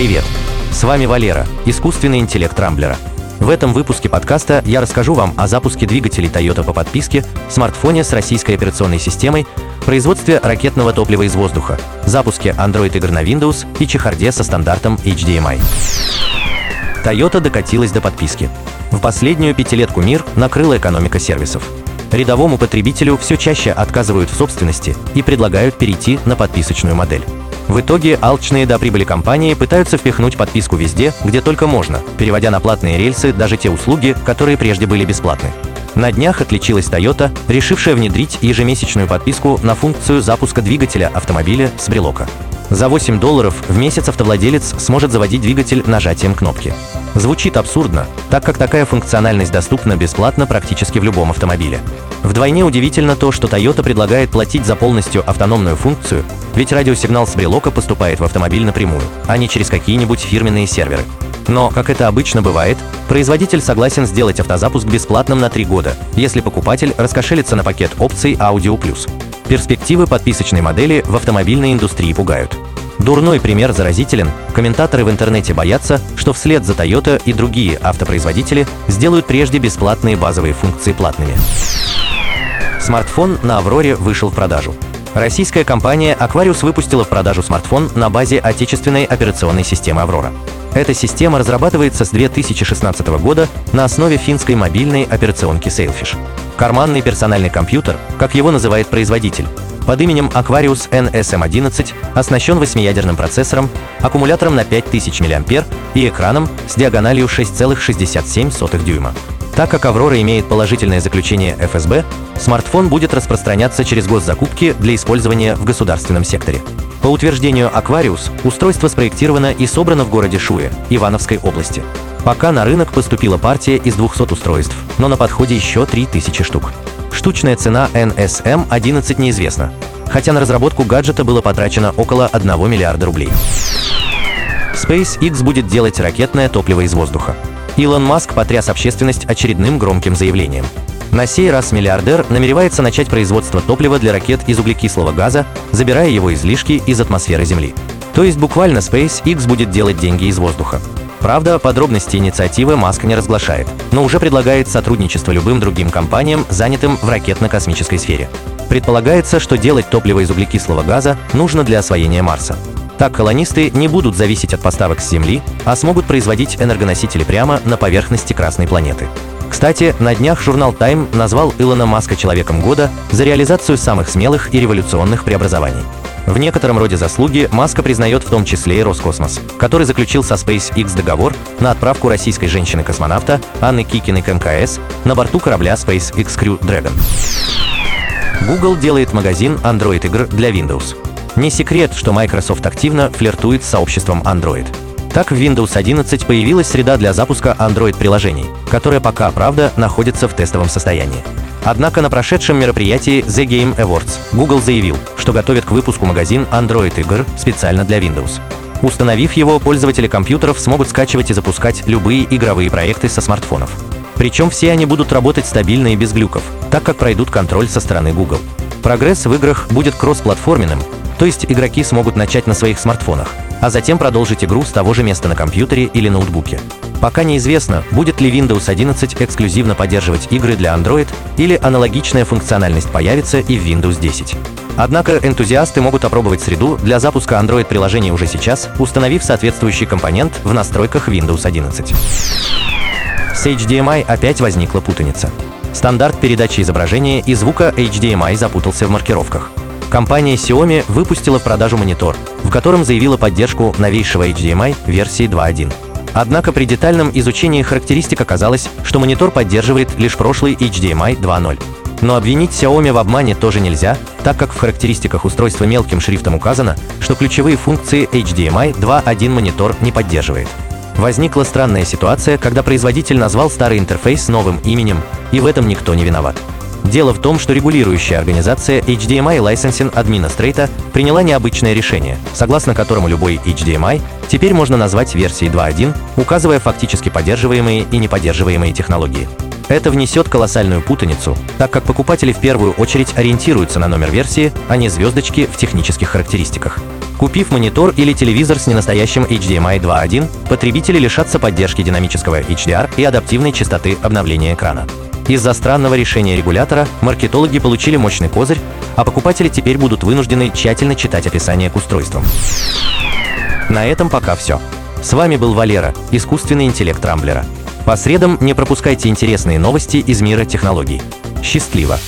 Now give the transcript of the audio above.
Привет! С вами Валера, искусственный интеллект Рамблера. В этом выпуске подкаста я расскажу вам о запуске двигателей Toyota по подписке смартфоне с российской операционной системой, производстве ракетного топлива из воздуха, запуске Android-игр на Windows и чехарде со стандартом HDMI. Toyota докатилась до подписки. В последнюю пятилетку мир накрыла экономика сервисов. Рядовому потребителю все чаще отказывают в собственности и предлагают перейти на подписочную модель. В итоге алчные до прибыли компании пытаются впихнуть подписку везде, где только можно, переводя на платные рельсы даже те услуги, которые прежде были бесплатны. На днях отличилась Toyota, решившая внедрить ежемесячную подписку на функцию запуска двигателя автомобиля с брелока. За 8 долларов в месяц автовладелец сможет заводить двигатель нажатием кнопки. Звучит абсурдно, так как такая функциональность доступна бесплатно практически в любом автомобиле. Вдвойне удивительно то, что Toyota предлагает платить за полностью автономную функцию, ведь радиосигнал с брелока поступает в автомобиль напрямую, а не через какие-нибудь фирменные серверы. Но, как это обычно бывает, производитель согласен сделать автозапуск бесплатным на 3 года, если покупатель раскошелится на пакет опций Audio. Перспективы подписочной модели в автомобильной индустрии пугают. Дурной пример заразителен. Комментаторы в интернете боятся, что вслед за Toyota и другие автопроизводители сделают прежде бесплатные базовые функции платными. Смартфон на Авроре вышел в продажу. Российская компания Aquarius выпустила в продажу смартфон на базе отечественной операционной системы Аврора. Эта система разрабатывается с 2016 года на основе финской мобильной операционки Sailfish. Карманный персональный компьютер, как его называет производитель, под именем Aquarius NSM11 оснащен восьмиядерным процессором, аккумулятором на 5000 мА и экраном с диагональю 6,67 дюйма. Так как Аврора имеет положительное заключение ФСБ, смартфон будет распространяться через госзакупки для использования в государственном секторе. По утверждению Aquarius, устройство спроектировано и собрано в городе Шуе, Ивановской области. Пока на рынок поступила партия из 200 устройств, но на подходе еще 3000 штук. Штучная цена NSM-11 неизвестна, хотя на разработку гаджета было потрачено около 1 миллиарда рублей. SpaceX будет делать ракетное топливо из воздуха. Илон Маск потряс общественность очередным громким заявлением – на сей раз миллиардер намеревается начать производство топлива для ракет из углекислого газа, забирая его излишки из атмосферы Земли. То есть буквально SpaceX будет делать деньги из воздуха. Правда, подробности инициативы Маск не разглашает, но уже предлагает сотрудничество любым другим компаниям, занятым в ракетно-космической сфере. Предполагается, что делать топливо из углекислого газа нужно для освоения Марса. Так колонисты не будут зависеть от поставок с Земли, а смогут производить энергоносители прямо на поверхности Красной планеты. Кстати, на днях журнал Time назвал Илона Маска человеком года за реализацию самых смелых и революционных преобразований. В некотором роде заслуги Маска признает в том числе и Роскосмос, который заключил со SpaceX договор на отправку российской женщины-космонавта Анны Кикиной к МКС на борту корабля SpaceX Crew Dragon. Google делает магазин Android-игр для Windows. Не секрет, что Microsoft активно флиртует с сообществом Android. Так в Windows 11 появилась среда для запуска Android-приложений, которая пока, правда, находится в тестовом состоянии. Однако на прошедшем мероприятии The Game Awards Google заявил, что готовит к выпуску магазин Android-игр специально для Windows. Установив его, пользователи компьютеров смогут скачивать и запускать любые игровые проекты со смартфонов. Причем все они будут работать стабильно и без глюков, так как пройдут контроль со стороны Google. Прогресс в играх будет кроссплатформенным, то есть игроки смогут начать на своих смартфонах, а затем продолжить игру с того же места на компьютере или ноутбуке. Пока неизвестно, будет ли Windows 11 эксклюзивно поддерживать игры для Android или аналогичная функциональность появится и в Windows 10. Однако энтузиасты могут опробовать среду для запуска Android-приложений уже сейчас, установив соответствующий компонент в настройках Windows 11. С HDMI опять возникла путаница. Стандарт передачи изображения и звука HDMI запутался в маркировках компания Xiaomi выпустила в продажу монитор, в котором заявила поддержку новейшего HDMI версии 2.1. Однако при детальном изучении характеристик оказалось, что монитор поддерживает лишь прошлый HDMI 2.0. Но обвинить Xiaomi в обмане тоже нельзя, так как в характеристиках устройства мелким шрифтом указано, что ключевые функции HDMI 2.1 монитор не поддерживает. Возникла странная ситуация, когда производитель назвал старый интерфейс новым именем, и в этом никто не виноват. Дело в том, что регулирующая организация HDMI Licensing Administrator приняла необычное решение, согласно которому любой HDMI теперь можно назвать версией 2.1, указывая фактически поддерживаемые и неподдерживаемые технологии. Это внесет колоссальную путаницу, так как покупатели в первую очередь ориентируются на номер версии, а не звездочки в технических характеристиках. Купив монитор или телевизор с ненастоящим HDMI 2.1, потребители лишатся поддержки динамического HDR и адаптивной частоты обновления экрана. Из-за странного решения регулятора маркетологи получили мощный козырь, а покупатели теперь будут вынуждены тщательно читать описание к устройствам. На этом пока все. С вами был Валера, искусственный интеллект Рамблера. По средам не пропускайте интересные новости из мира технологий. Счастливо!